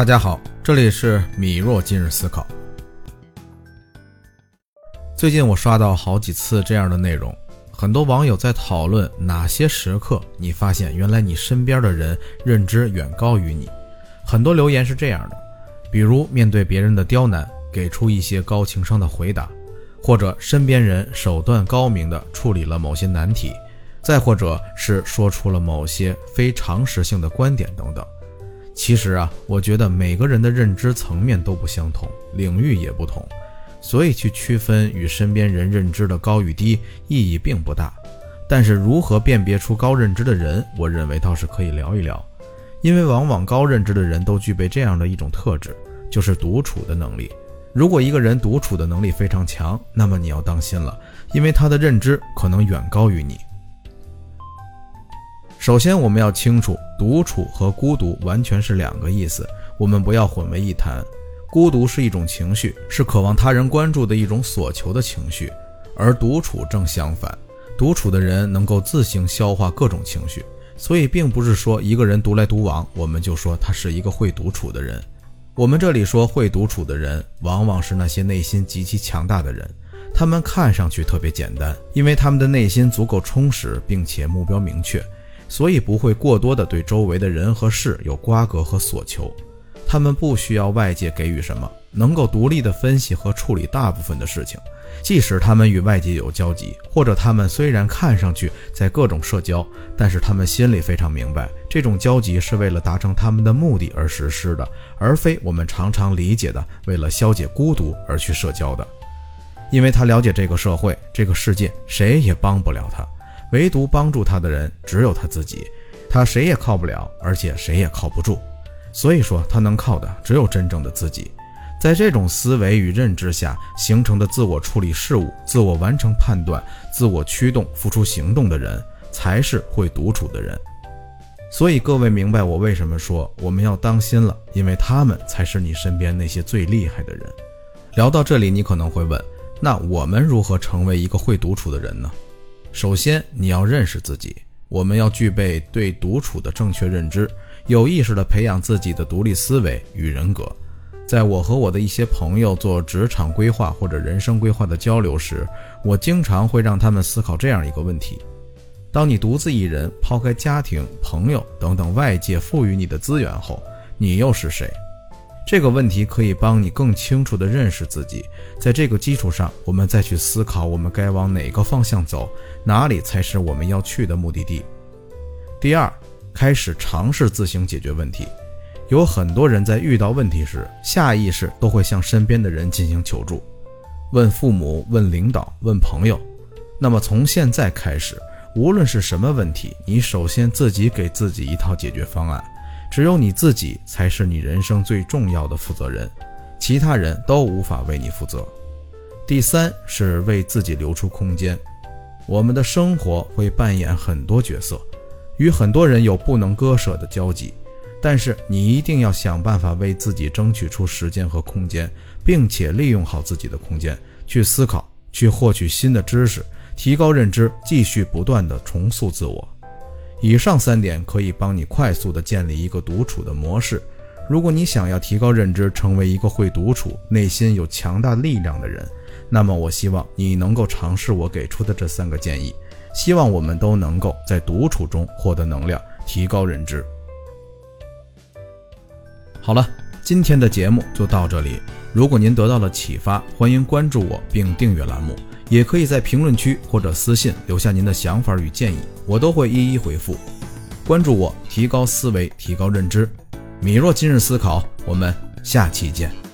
大家好，这里是米若今日思考。最近我刷到好几次这样的内容，很多网友在讨论哪些时刻你发现原来你身边的人认知远高于你。很多留言是这样的，比如面对别人的刁难，给出一些高情商的回答，或者身边人手段高明的处理了某些难题，再或者是说出了某些非常识性的观点等等。其实啊，我觉得每个人的认知层面都不相同，领域也不同，所以去区分与身边人认知的高与低意义并不大。但是如何辨别出高认知的人，我认为倒是可以聊一聊，因为往往高认知的人都具备这样的一种特质，就是独处的能力。如果一个人独处的能力非常强，那么你要当心了，因为他的认知可能远高于你。首先，我们要清楚，独处和孤独完全是两个意思，我们不要混为一谈。孤独是一种情绪，是渴望他人关注的一种所求的情绪，而独处正相反。独处的人能够自行消化各种情绪，所以并不是说一个人独来独往，我们就说他是一个会独处的人。我们这里说会独处的人，往往是那些内心极其强大的人，他们看上去特别简单，因为他们的内心足够充实，并且目标明确。所以不会过多的对周围的人和事有瓜葛和所求，他们不需要外界给予什么，能够独立的分析和处理大部分的事情。即使他们与外界有交集，或者他们虽然看上去在各种社交，但是他们心里非常明白，这种交集是为了达成他们的目的而实施的，而非我们常常理解的为了消解孤独而去社交的。因为他了解这个社会，这个世界，谁也帮不了他。唯独帮助他的人只有他自己，他谁也靠不了，而且谁也靠不住。所以说，他能靠的只有真正的自己。在这种思维与认知下形成的自我处理事物、自我完成判断、自我驱动、付出行动的人，才是会独处的人。所以各位明白我为什么说我们要当心了，因为他们才是你身边那些最厉害的人。聊到这里，你可能会问：那我们如何成为一个会独处的人呢？首先，你要认识自己。我们要具备对独处的正确认知，有意识地培养自己的独立思维与人格。在我和我的一些朋友做职场规划或者人生规划的交流时，我经常会让他们思考这样一个问题：当你独自一人，抛开家庭、朋友等等外界赋予你的资源后，你又是谁？这个问题可以帮你更清楚地认识自己，在这个基础上，我们再去思考我们该往哪个方向走，哪里才是我们要去的目的地。第二，开始尝试自行解决问题。有很多人在遇到问题时，下意识都会向身边的人进行求助，问父母、问领导、问朋友。那么从现在开始，无论是什么问题，你首先自己给自己一套解决方案。只有你自己才是你人生最重要的负责人，其他人都无法为你负责。第三是为自己留出空间。我们的生活会扮演很多角色，与很多人有不能割舍的交集，但是你一定要想办法为自己争取出时间和空间，并且利用好自己的空间去思考，去获取新的知识，提高认知，继续不断的重塑自我。以上三点可以帮你快速的建立一个独处的模式。如果你想要提高认知，成为一个会独处、内心有强大力量的人，那么我希望你能够尝试我给出的这三个建议。希望我们都能够在独处中获得能量，提高认知。好了，今天的节目就到这里。如果您得到了启发，欢迎关注我并订阅栏目。也可以在评论区或者私信留下您的想法与建议，我都会一一回复。关注我，提高思维，提高认知。米若今日思考，我们下期见。